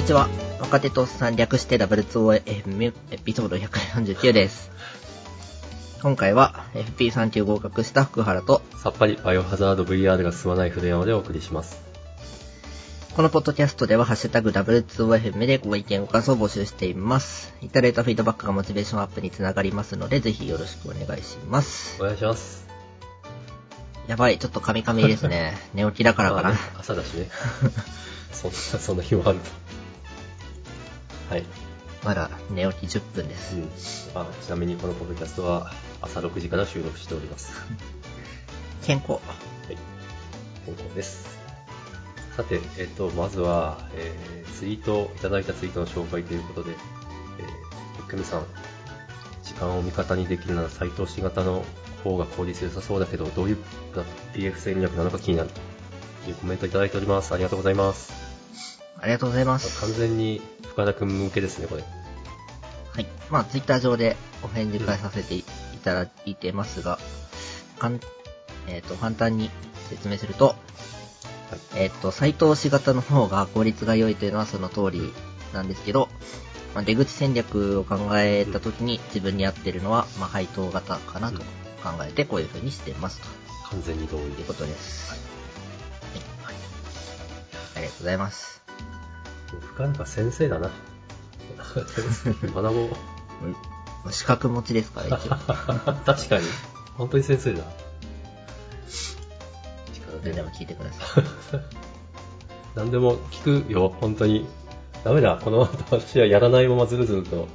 こんにちは。若手とさん略して W2OFM エピソード149です。今回は FP3 級合格した福原と、さっぱりバイオハザード VR が進まない筆山でお送りします。このポッドキャストではハッシュタグ W2OFM でご意見ご感想を募集しています。いただいたフィードバックがモチベーションアップにつながりますので、ぜひよろしくお願いします。お願いします。やばい、ちょっとカミカミですね。寝起きだからかなまあね。朝だしね。そんな、そんな日もあると。はい。まだ寝起き10分ですう。ん。あちなみにこのポッドキャストは朝6時から収録しております。健康。はい。健康です。さて、えっ、と、まずは、えー、ツイート、いただいたツイートの紹介ということで、えー、ふっくみさん、時間を味方にできるなら再投資型の方が効率良さそうだけど、どういう PF 戦略なのか気になるというコメントいただいております。ありがとうございます。ありがとうございます。完全に深田くん向けですね、これ。はい。まあ、ツイッター上でお返事返させていただいてますが、かん、えっ、と、簡単に説明すると、はいえっ、と、再投資型の方が効率が良いというのはその通りなんですけど、まあ、出口戦略を考えたときに自分に合ってるのは、まあ、配当型かなと考えてこういう風にしてますと完全に同意いうことです。はい。はい。ありがとうございます。深田が先生だな。学ぼう。資格持ちですから、確かに。本当に先生だ。力でも聞いてください。何でも聞くよ、本当に。ダメだ、この後私はやらないままずるずると、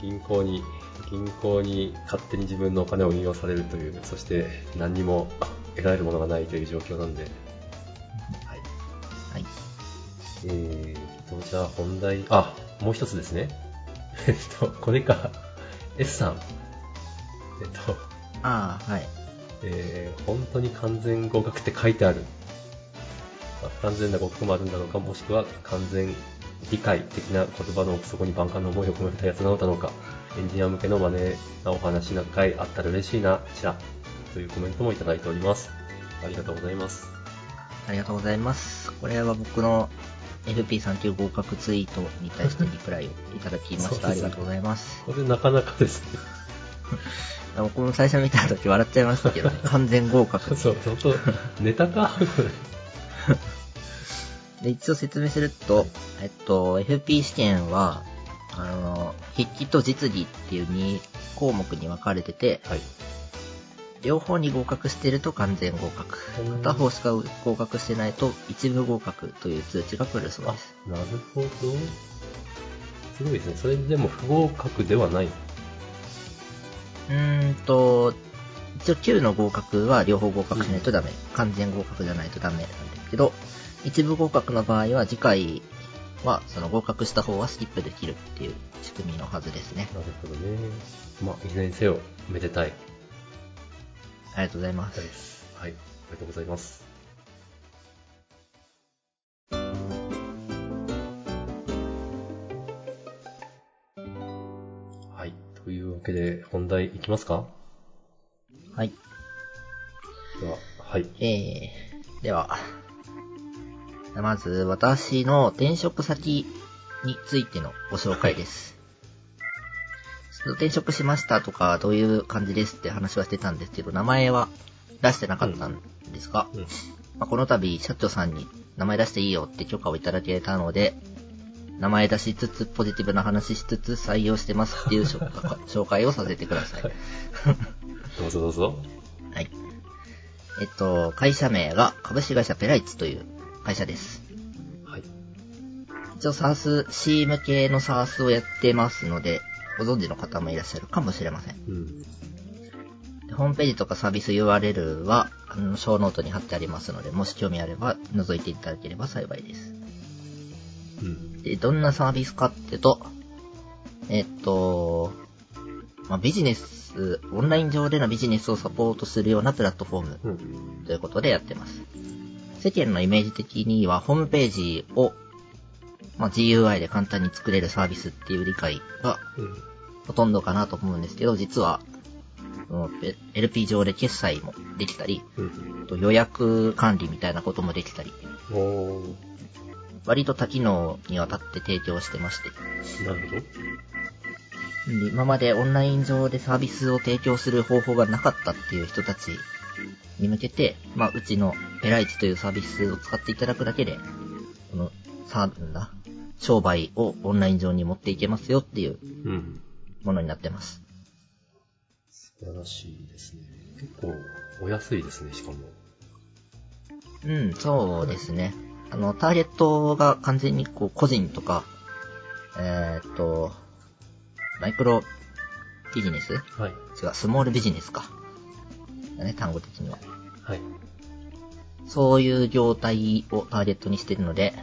銀行に、銀行に勝手に自分のお金を運用されるという、そして何にも得られるものがないという状況なんで。えーと、じゃあ本題、あ、もう一つですね。えっと、これか、S さん。えっと、ああ、はい。えー本当に完全合格って書いてある。まあ不完全な合格もあるんだろうか、もしくは完全理解的な言葉の奥底に万感の思いを込めたやつなのだろうか。エンジニア向けのマネーなお話なんかいあったら嬉しいな、ちら。というコメントもいただいております。ありがとうございます。ありがとうございます。これは僕の FP3 級合格ツイートに対してリプライをいただきました。ありがとうございます。これなかなかですね。僕も最初見た時笑っちゃいましたけど、完全合格。そう、本当ネタかこれ。で、一応説明すると、えっと、FP 試験は、あの、筆記と実技っていう2項目に分かれてて、はい。両方に合格してると完全合格。片方しか合格してないと一部合格という通知が来るそうあです。、なるほど。すごいですね。それでも不合格ではない。うーんと、一応9の合格は両方合格しないとダメ。完全合格じゃないとダメなんですけど、一部合格の場合は次回はその合格した方はスキップできるっていう仕組みのはずですね。なるほどね。まあ、いずれにせよ、めでたい。ありがとうございます。はい。ありがとうございます。はい。というわけで、本題いきますか？はい。では、はい。えー、では、まず私の転職先についてのご紹介です。転職しましたとか、どういう感じですって話はしてたんですけど、名前は出してなかったんですが、うん。まあ、この度、社長さんに名前出していいよって許可をいただけたので、名前出しつつ、ポジティブな話しつつ、採用してますっていう紹紹介をさせてください。どうぞどうぞ。はい。えっと、会社名が株式会社ペライチという会社です。はい。一応 SARS、C 向けの SARS をやってますので、ご存知の方もいらっしゃるかもしれません。うん。でホームページとかサービス URL は、あの、小ノートに貼ってありますので、もし興味あれば覗いていただければ幸いです。うん。で、どんなサービスかってと、えっと、まあ、ビジネス、オンライン上でのビジネスをサポートするようなプラットフォームうん。ということでやってます。世間のイメージ的には、ホームページを、まあ、GUI で簡単に作れるサービスっていう理解がうん。ほとんどかなと思うんですけど、実は、LP 上で決済もできたり、うん。予約管理みたいなこともできたり。割と多機能にわたって提供してまして、なるほど。で今までオンライン上でサービスを提供する方法がなかったっていう人たちに向けて、まあ、うちのペライチというサービスを使っていただくだけで、この、サーなんだ、商売をオンライン上に持っていけますよっていううん。ものになってます。素晴らしいですね。結構、お安いですね、しかも。うん、そうですね。あの、ターゲットが完全にこう、個人とか、えーっと、マイクロビジネス？違はい。う、スモールビジネスか。だね、単語的には。はい。そういう業態をターゲットにしてるので、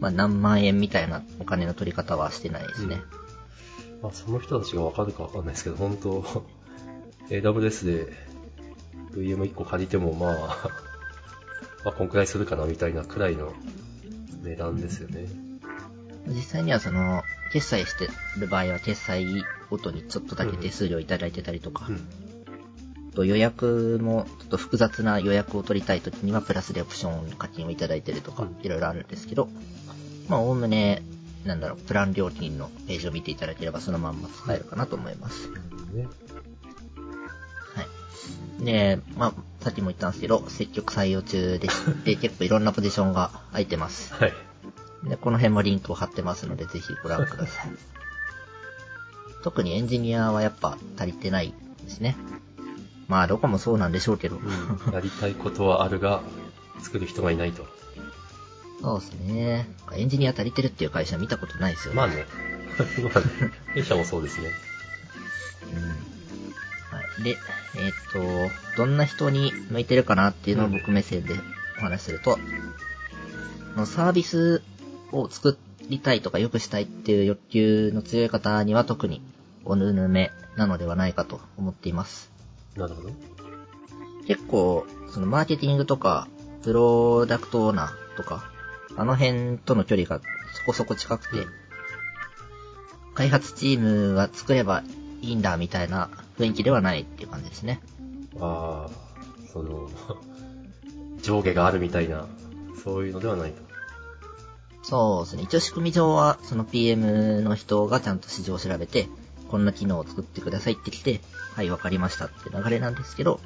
まあ何万円みたいなお金の取り方はしてないですね。まあ、その人たちがわかるかわかんないですけど、本当 AWS で VM1 個借りても、まあ、まあ、こんくらいするかなみたいなくらいの値段ですよね。実際にはその、決済してる場合は決済ごとにちょっとだけ手数料いただいてたりとか、うん。と予約もちょっと複雑な予約を取りたいときにはプラスでオプション課金をいただいてるとかうん、いろいろあるんですけど、まあ、おおむね、なんだろう、プラン料金のページを見ていただければそのまんま使えるかなと思います。ね。はい。で、まあ、さっきも言ったんですけど、積極採用中でして、結構いろんなポジションが空いてます。はい。で、この辺もリンクを貼ってますので、ぜひご覧ください。特にエンジニアはやっぱ足りてないですね。まあ、どこもそうなんでしょうけど。うん。やりたいことはあるが、作る人がいないと。そうですね。エンジニア足りてるっていう会社見たことないですよね。まあね。まあね。弊社もそうですね。うん。はい。で、えーっと、どんな人に向いてるかなっていうのを僕目線でお話しすると、このサービスを作りたいとか良くしたいっていう欲求の強い方には特におぬぬめなのではないかと思っています。なるほど。結構、そのマーケティングとか、プロダクトオーナーとか、あの辺との距離がそこそこ近くて、開発チームが作ればいいんだみたいな雰囲気ではないっていう感じですね。ああ、その、上下があるみたいな、そういうのではないと。そうですね。一応仕組み上は、その PM の人がちゃんと市場を調べて、こんな機能を作ってくださいって来て、はい、わかりましたって流れなんですけど、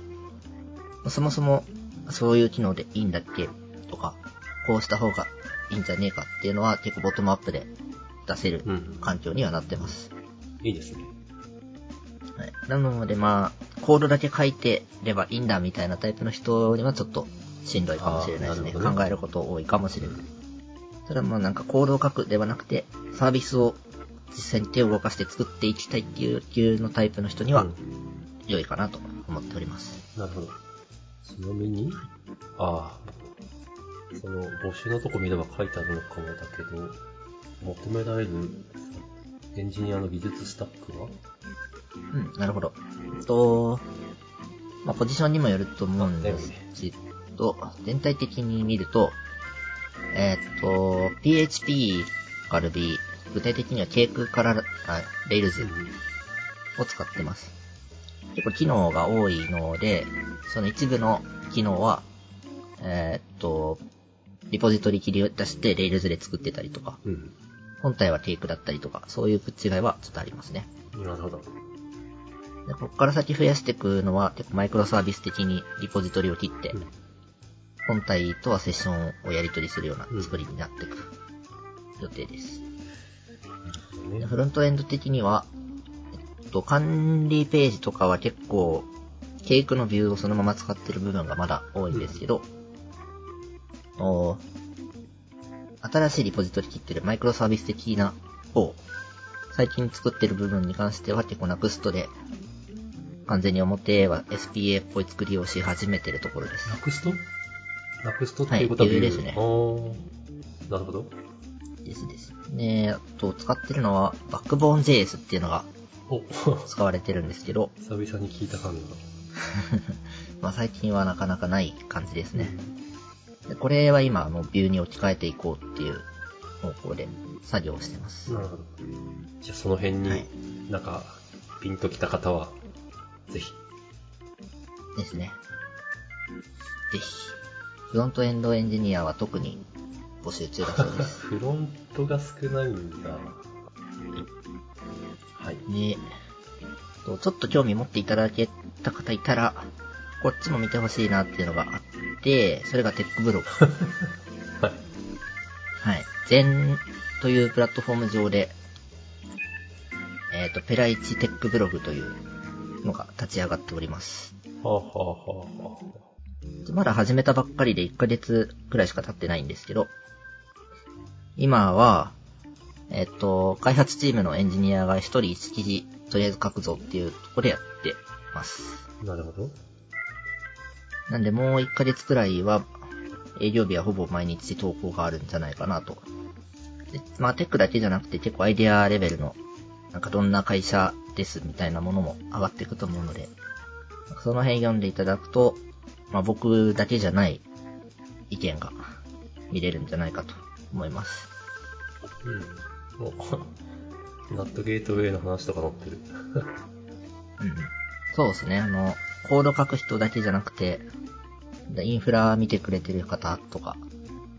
そもそも、そういう機能でいいんだっけとか、こうした方がいいんじゃねえかっていうのは結構ボトムアップで出せるうん。環境にはなってます。いいですね。はい。なのでまあ、コードだけ書いてればいいんだみたいなタイプの人にはちょっとしんどいかもしれないですね。ね考えること多いかもしれない。ただまあなんかコードを書くではなくて、サービスを実際に手を動かして作っていきたいっていう級のタイプの人にはうん良いかなと思っております。なるほど。ちなみに、ああ、その募集のとこ見れば書いてあるのかもだけど、求められるエンジニアの技術スタックは？うん、なるほど。えっと、まあポジションにもよると思うんですけど、全体的に見ると、えっと、PHP から Ruby、具体的には Cake からあ Rails を使ってます。結構機能が多いので、その一部の機能は、えーっと、リポジトリ切り出して Rails で作ってたりとか、うん。本体は Cake だったりとか、そういう違いはちょっとありますね。なるほど。でここから先増やしていくのは、結構マイクロサービス的にリポジトリを切って、うん本体とはセッションをやり取りするような作りになっていく予定です。でねフロントエンド的には、えっと、管理ページとかは結構、ケイクのビューをそのまま使ってる部分がまだ多いんですけど、おー新しいリポジトリ切ってるマイクロサービス的な方、最近作ってる部分に関しては結構 NUXT で、完全に表は SPA っぽい作りをし始めてるところですナ。クストナクストっていうことははいですねなるほど。ですです。で、あと使ってるのは、バックボーン JS っていうのがお、使われてるんですけど、久々に聞いた感が。まあ最近はなかなかない感じですね。でこれは今、あの、ビューに置き換えていこうっていう方向で作業をしてます。なるほど。じゃあその辺に、はいなんか、ピンときた方は、ぜひ。ですね。ぜひ、フロントエンドエンジニアは特に、募集中だそうです。フロントが少ないんだ。はい。で、とちょっと興味持っていただけた方いたら、こっちも見てほしいなっていうのがあって、それがテックブログ。はい。はい。全というプラットフォーム上で、えっ、と、ペライチテックブログというのが立ち上がっております。はあ、はあはあはでまだ始めたばっかりで1ヶ月くらいしか経ってないんですけど、今は、えっ、と、開発チームのエンジニアが1人1記事とりあえず書くぞっていうところでやってます。あ。なるほど。なんでもう1ヶ月くらいは、営業日はほぼ毎日投稿があるんじゃないかなと。でまあ、テックだけじゃなくて結構アイデアレベルの、なんかどんな会社ですみたいなものも上がっていくと思うので、その辺読んでいただくと、まあ僕だけじゃない意見が見れるんじゃないかと思います。うん。お、ナットゲートウェイの話とか載ってる。うん。そうですね。あの、コード書く人だけじゃなくて、インフラ見てくれてる方とか、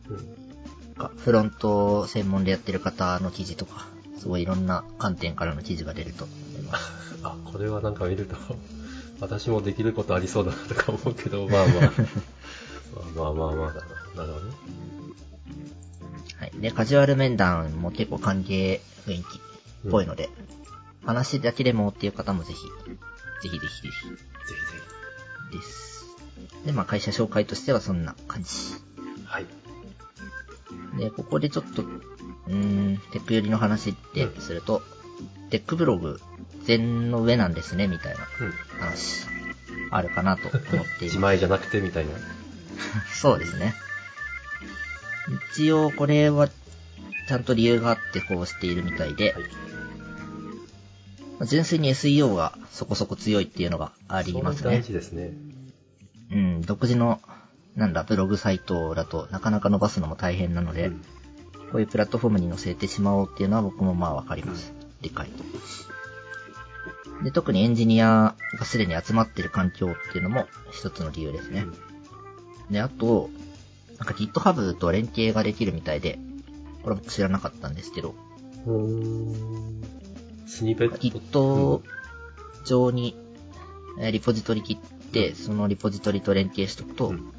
うん。かフロント専門でやってる方の記事とか、すごいいろんな観点からの記事が出ると思います。あ、これはなんか見ると、私もできることありそうだなとか思うけど、まあまあ。まあまあまあまあだな。なるほどね。はい。で、カジュアル面談も結構歓迎雰囲気っぽいので、話だけでもっていう方もぜひ、ぜひぜひぜぜひぜひです。で、まあ会社紹介としてはそんな感じ。ひ。はい。で、ここでちょっと、うーん、テック寄りの話ってすると、テックブログ、全の上なんですね、みたいなうん。話、あるかなと思っています 自。前じゃなくてみたいな。そうですね。一応これは、ちゃんと理由があってこうしているみたいで、はい。まあ純粋に SEO がそこそこ強いっていうのがありますねですね。うん、独自の、なんだ、ブログサイトだとなかなか伸ばすのも大変なので、うんこういうプラットフォームに載せてしまおうっていうのは僕もまあわかります。理解と。で、特にエンジニアがすでに集まってる環境っていうのも一つの理由ですね。で、あと、なんか GitHub と連携ができるみたいで、これ僕知らなかったんですけど。スニペット。Git 上にえーリポジトリ切って、そのリポジトリと連携しとくと、うん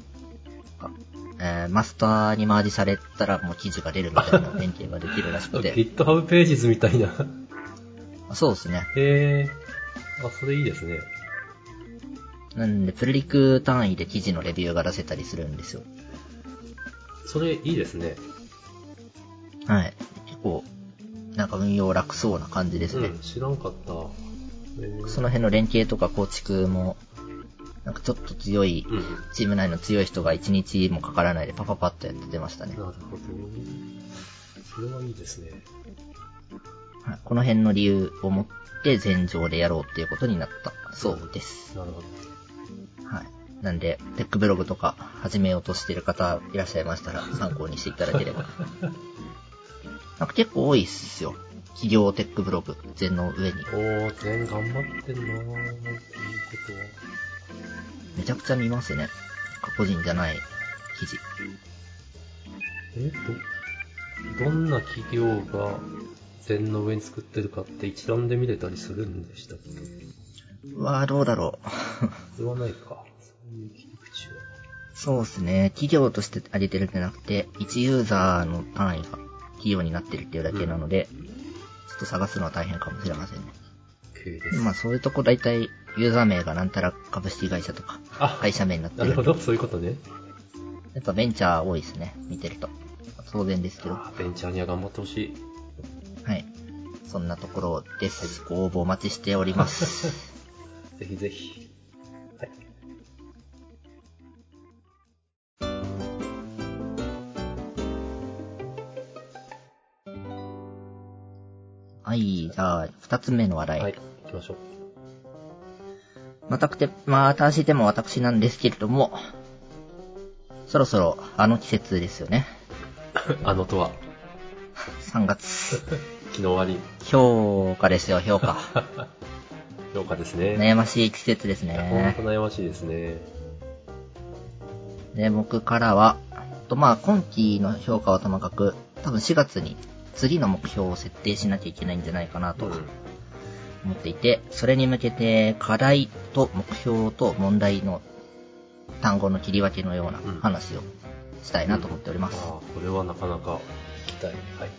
えーマスターにマージされたらもう記事が出るみたいな連携ができるらしくて、GitHub ページズみたいな。そうですね。へえ。あ、それいいですね。なんで、プルリク単位で記事のレビューが出せたりするんですよ。それいいですね。はい。か運用楽そうな感じですね。うん、知らんかった。その辺の連携とか構築も、なんかちょっと強い、うん。チーム内の強い人が1日もかからないでパパパッとやってましたねな。るほど。それはいいですね。はい、この辺の理由を持って全上でやろうっていうことになったそうです。なるほど。はい。なんで、テックブログとか始めようとしてる方いらっしゃいましたら参考にしていただければ。なんか結構多いっすよ。企業テックブログ、全の上に。おー、全頑張ってんなーっていうことは。めちゃくちゃ見ますね。個人じゃない記事。えど、どんな企業が全の上に作ってるかって一覧で見れたりするんでしたっけ？うわーどうだろう。それはないか。そういう切り口は。そうですね。企業として上げてるんじゃなくて、1ユーザーの単位が企業になってるっていうだけなので、ちょっと探すのは大変かもしれませんね。まあそういうとこ大体ユーザー名がなんたら株式会社とかあ会社名になってるなるほど、そういうことね。やっぱベンチャー多いですね。見てると。当然ですけど。ベンチャーには頑張ってほしい。はい。そんなところです。ご応募お待ちしております。ぜひぜひ。はい、じゃあ、二つ目の話題。はい、行きましょう。またくて、まあ、新しい手も私なんですけれども、そろそろあの季節ですよね。あのとは、3月。昨日終わり。評価ですよ、評価。評価ですね。悩ましい季節ですねほん。と悩ましいですね。で、僕からは、とまあ今期の評価はともかく、多分4月に次の目標を設定しなきゃいけないんじゃないかなとうん。思っていて、それに向けて課題と目標と問題の単語の切り分けのようなうん話をしたいなと思っております。ああ、これはなかなか聞きたい。はい。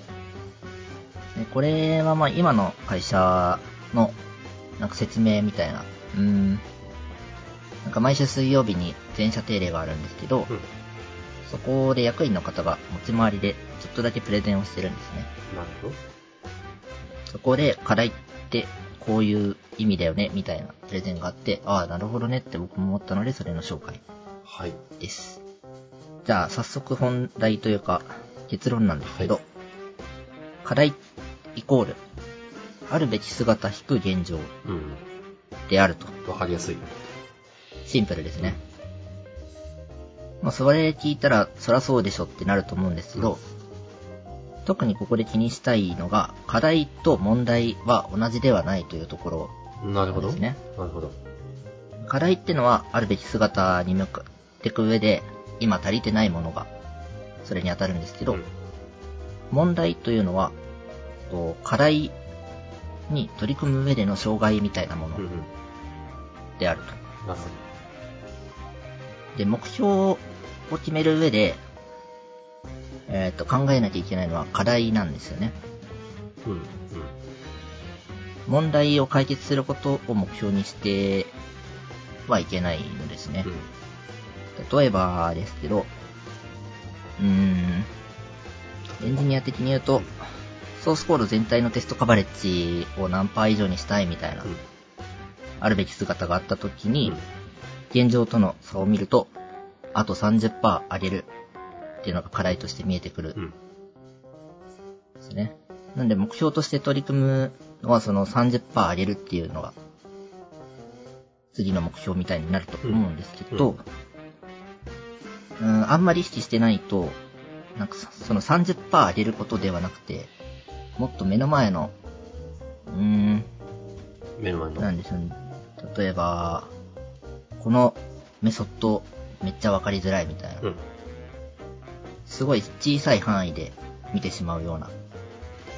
でこれはまあ今の会社のなんか説明みたいな、うーん、なんか毎週水曜日に全社定例があるんですけど、うん。そこで役員の方が持ち回りでちょっとだけプレゼンをしてるんですね。なるほど。そこで課題ってこういう意味だよね、みたいなプレゼンがあって、ああ、なるほどねって僕も思ったので、それの紹介はい。です。じゃあ、早速本題というか、結論なんですけど、はい課題イコール、あるべき姿引く現状うん。であると。わかりやすい。シンプルですね。まあ、それ聞いたら、そらそうでしょってなると思うんですけど、特にここで気にしたいのが、課題と問題は同じではないというところなるほど。ですね。なるほど。課題ってのは、あるべき姿に向かっていく上で、今足りてないものが、それに当たるんですけど、うん問題というのは、と課題に取り組む上での障害みたいなものうんうん。であると。なるほで、目標を決める上で、えっ、と、考えなきゃいけないのは課題なんですよね。ど。うん。うん。問題を解決することを目標にしてはいけないのですね。例えばですけど、うーん、エンジニア的に言うと、ソースコード全体のテストカバレッジを何パー以上にしたいみたいな、うん。あるべき姿があった時うん。に、現状との差を見ると、あと30%上げるっていうのが課題として見えてくるんうん。ですね。なんで目標として取り組むのはその30%上げるっていうのが、次の目標みたいになると思うんですけど、うん、あんまり意識してないと、なんかそその30%上げることではなくて、もっと目の前の、うーん、目の前の。なんでしょうね。例えば、このメソッドめっちゃわかりづらいみたいな。うん。すごい小さい範囲で見てしまうような。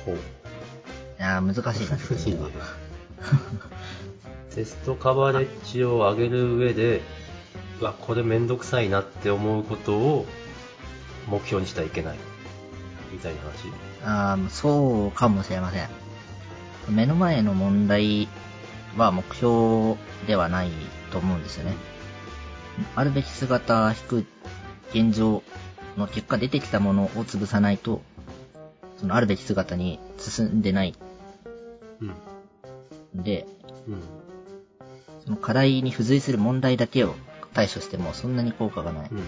ほう。いやー難しいな、難しいね。テストカバレッジを上げる上で、うわ、これめんどくさいなって思うことを目標にしてはいけない。みたいな話あーそうかもしれません。目の前の問題は目標ではないと思うんですよね。あるべき姿引く現状の結果出てきたものを潰さないと、そのあるべき姿に進んでないうん。んで、うん。その課題に付随する問題だけを対処してもそんなに効果がない。うん。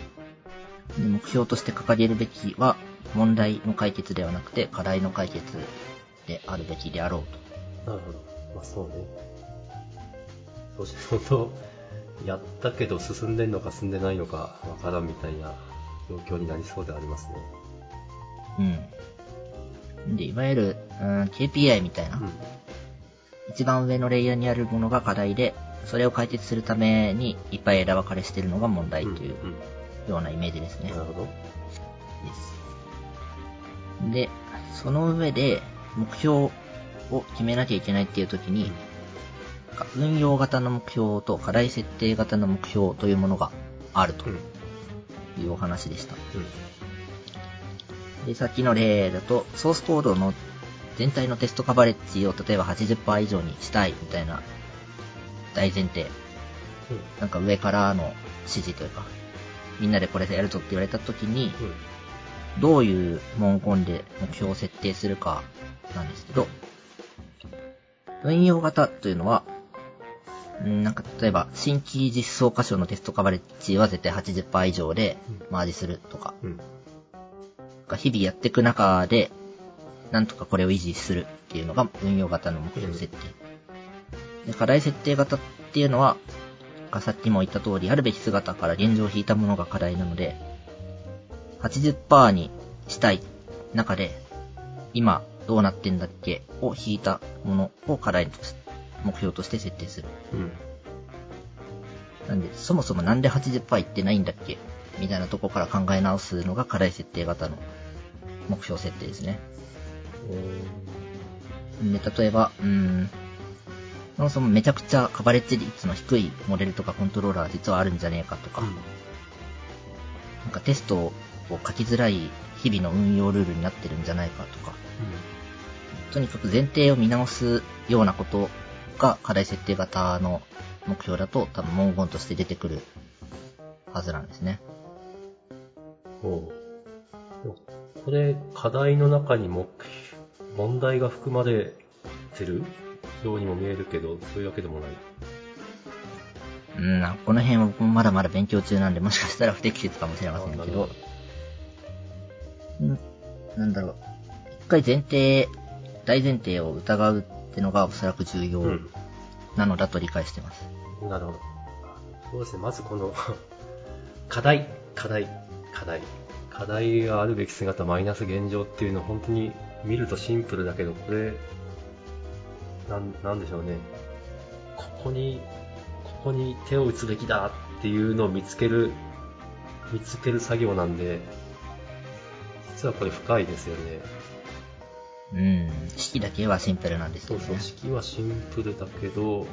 で目標として掲げるべきは問題の解決ではなくて課題の解決であるべきであろうと。なるほど。まあそうね。そうしないと、やったけど進んでんのか進んでないのかわからんみたいな状況になりそうでありますね。うん。で、いわゆる、うん、KPI みたいな、うん。一番上のレイヤーにあるものが課題で、それを解決するためにいっぱい枝分かれしてるのが問題といううんようなイメージですね。うん。なるほど。です。で、その上で目標を決めなきゃいけないっていう時に、運用型の目標と課題設定型の目標というものがあるとうん。いうお話でした。うん。で、さっきの例だと、ソースコードの全体のテストカバレッジを例えば80%以上にしたいみたいな大前提。なんか上からの指示というか、みんなでこれやるぞって言われた時に、うん。うん。どういう文言で目標を設定するかなんですけど、運用型というのは、んなんか例えば新規実装箇所のテストカバレッジは絶対80%以上でマージするとか、うん。日々やっていく中で、なんとかこれを維持するっていうのが運用型の目標設定。で課題設定型っていうのは、さっきも言った通り、あるべき姿から現状を引いたものが課題なので、80%にしたい中で、今どうなってんだっけを引いたものを課題とし目標として設定する。うん。なんで、そもそもなんで80%いってないんだっけ？っみたいなとこから考え直すのが課題設定型の目標設定ですね。で、例えば、うーん、そもそもめちゃくちゃカバレッジ率の低いモデルとかコントローラー実はあるんじゃねえかとか、なんかテストを書きづらい日々の運用ルールになってるんじゃないかとか、とにかく前提を見直すようなことが課題設定型の目標だと多分文言として出てくるはずなんですね。ほう。でもこれ、課題の中にも問題が含まれてるようにも見えるけど、そういうわけでもない。うん、この辺は僕もまだまだ勉強中なんで、もしかしたら不適切かもしれませんけど、んなんだろう。一回前提、大前提を疑うってのがおそらく重要うん。なのだと理解してます。なるほど。そうですね、まずこの、課題、課題、課題。課題があるべき姿、マイナス現状っていうのは本当に見るとシンプルだけど、これ、なん、なんでしょうね。ここに、ここに手を打つべきだっていうのを見つける、見つける作業なんで、実はこれ深いですよね。うん、式だけはシンプルなんですそうそう、よね。式はシンプルだけど、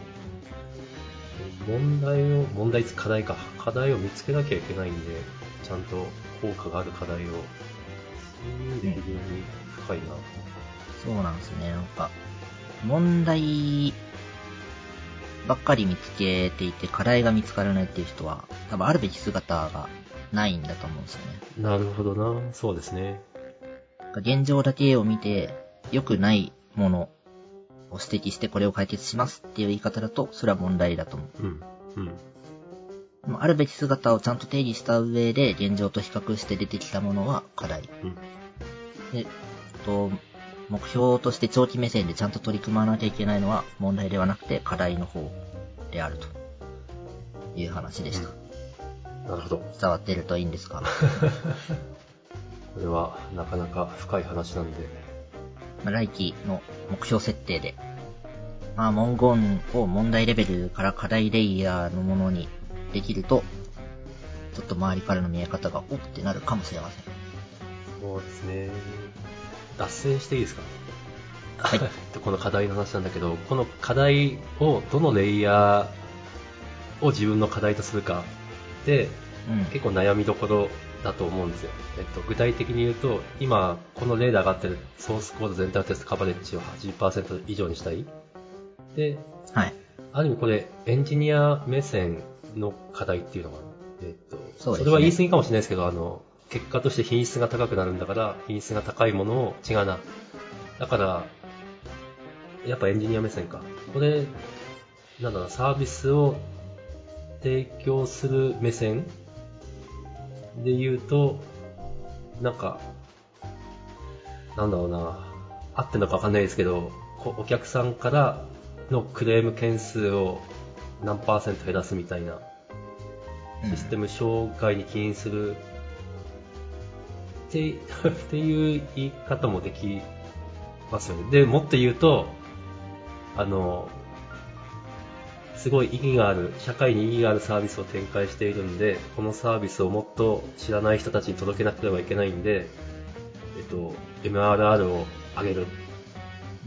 問題を、問題、課題か。課題を見つけなきゃいけないんで、ちゃんと効果がある課題を。そういう意味で非常に深いな。そうなんですね。なんか、問題ばっかり見つけていて課題が見つからないっていう人は、多分あるべき姿がないんだと思うんですよね。なるほどな。そうですね。現状だけを見て、良くないものを指摘してこれを解決しますっていう言い方だと、それは問題だと思う。うん。うん。あるべき姿をちゃんと定義した上で、現状と比較して出てきたものは課題。うん。で、えっと、目標として長期目線でちゃんと取り組まなきゃいけないのは問題ではなくて課題の方であるという話でした。なるほど。伝わってるといいんですが、これはなかなか深い話なんで。まあ来期の目標設定で、まあ文言を問題レベルから課題レイヤーのものにできると、ちょっと周りからの見え方がおってなるかもしれません。そうですね。脱線していいですか？はい。この課題の話なんだけど、この課題をどのレイヤーを自分の課題とするかで、うん。結構悩みどころだと思うんですよ。えっと、具体的に言うと、今、この例で上がってるソースコード全体のテストカバレッジを80%以上にしたい。で、はい。ある意味これ、エンジニア目線の課題っていうのが、えっと、そねれは言い過ぎかもしれないですけど、あの、結果として品質が高くなるんだから、品質が高いものを、違うな。だから、やっぱエンジニア目線か。これ、なんだろう、サービスを提供する目線で言うと、なんか、なんだろうな、合ってんのかわかんないですけど、こお客さんからのクレーム件数を何パーセント減らすみたいな、システム障害に起因するって っていう言い方もできますよね。で、もっと言うと、あの、すごい意義がある、社会に意義があるサービスを展開しているんで、このサービスをもっと知らない人たちに届けなければいけないんで、えっと、MRR を上げる。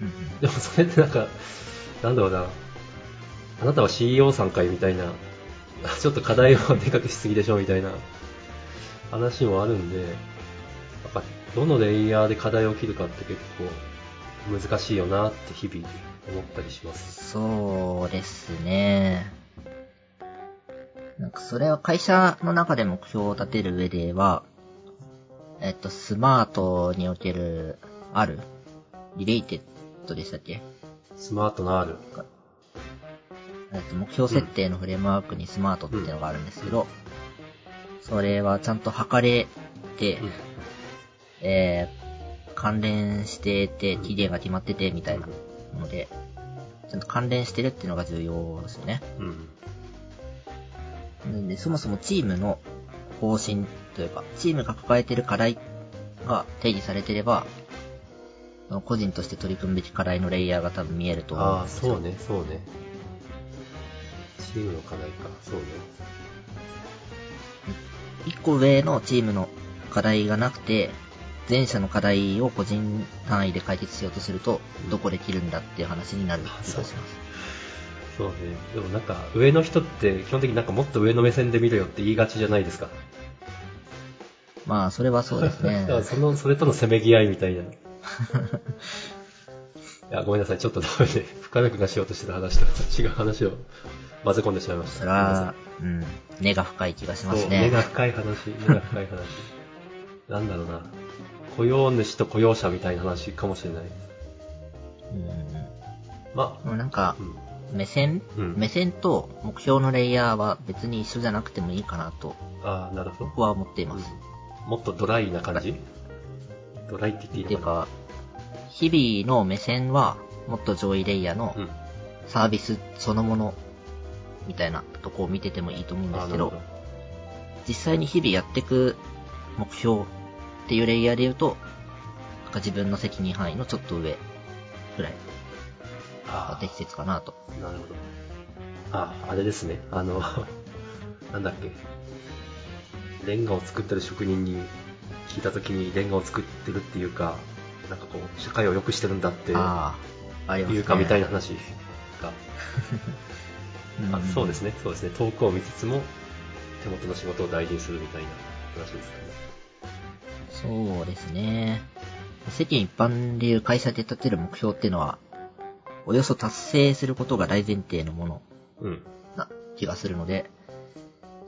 うんうん。でもそれってなんか、なんだろうな、あなたは CEO さんかいみたいな、ちょっと課題をでかくしすぎでしょみたいな話もあるんで、なんかどのレイヤーで課題を切るかって結構難しいよなって日々思ったりします。そうですね。なんかそれは会社の中で目標を立てる上では、えっと、スマートにおける、ある related でしたっけ？スマートな R。えっと、目標設定のフレームワークにスマートっていうのがあるんですけど、それはちゃんと測れて、うんえー、関連してて、期限が決まってて、みたいなので、ちゃんと関連してるっていうのが重要ですよね。うん。なんで、そもそもチームの方針というか、チームが抱えてる課題が定義されてれば、個人として取り組むべき課題のレイヤーが多分見えると思うああ、んですよ。そうね、そうね。チームの課題か、そうね。一個上のチームの課題がなくて、前者の課題を個人単位で解決しようとすると、どこで切るんだっていう話になる気がします。そうね。でもなんか、上の人って基本的になんかもっと上の目線で見ろよって言いがちじゃないですか。まあ、それはそうですね だか。らその、それとのせめぎ合いみたいな。いや、ごめんなさい。ちょっとダメで、深田君がしようとしてた話と違う話を混ぜ込んでしまいました。それは、うん、根が深い気がしますそう、根ねが。深い話、根が深い話。なんだろうな。雇用主と雇用者みたいな話かもしれない。うんまでもなんか。目線、うん目線と目標のレイヤーは別に一緒じゃなくてもいいかなと、ああ、なるほど。僕は思っています。うんもっとドライな感じ？ドライって言っていっていいうのかか、日々の目線は、もっと上位レイヤーの。サービスそのもの、みたいなとこを見ててもいいと思うんですけどあーなるほ、実際に日々やっていく目標っていうレイヤーで言うと、なんか自分の責任範囲のちょっと上ぐらいがあ適切かなと。あ、なるほど。あ、あれですね。あの、なんだっけ。レンガを作ってる職人に聞いたときにレンガを作ってるっていうか、なんかこう、社会を良くしてるんだって。いうかみたいな話が、う んあそうですね、そうですね。遠くを見つつも、手元の仕事を大事にするみたいな話ですかね。そうですね。世間一般でいう会社で立てる目標っていうのは、およそ達成することが大前提のものうん。な気がするので、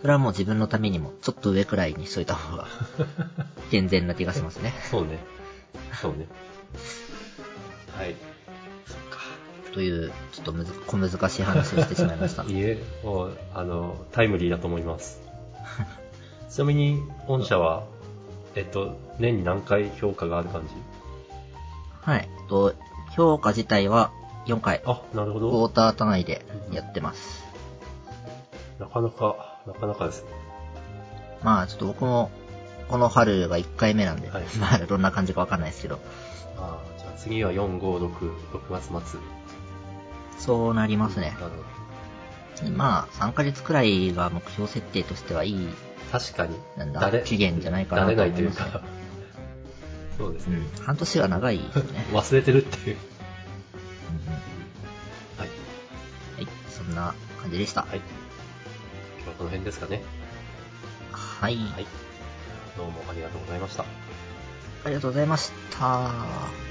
それはもう自分のためにもちょっと上くらいにしといた方が 健全な気がしますね。そうね。そうね。はい。そっか。という、ちょっとむず小難しい話をしてしまいました。い いえ、もう、あの、タイムリーだと思います。ちなみに、御社は、えっと、年に何回評価がある感じ？はい。と、評価自体は4回、あ、なるほクォーど。ター単位でやってます。なかなか、なかなかですね。まあ、ちょっと僕も、この春が1回目なんで、はい まあ、どんな感じかわかんないですけど、ああ、じゃあ次は4、5、6、6月末。そうなりますねな。るほど。でまあ、3ヶ月くらいが目標設定としてはいい、確かに、なんだ慣れ、期限じゃないかな慣れとないという思いますねか。、そうですね。うん、半年は長いですね。忘れてるっていう。はい。はい、そんな感じでした。はい。今日はこの辺ですかね。はい、はい。どうもありがとうございました。ありがとうございました。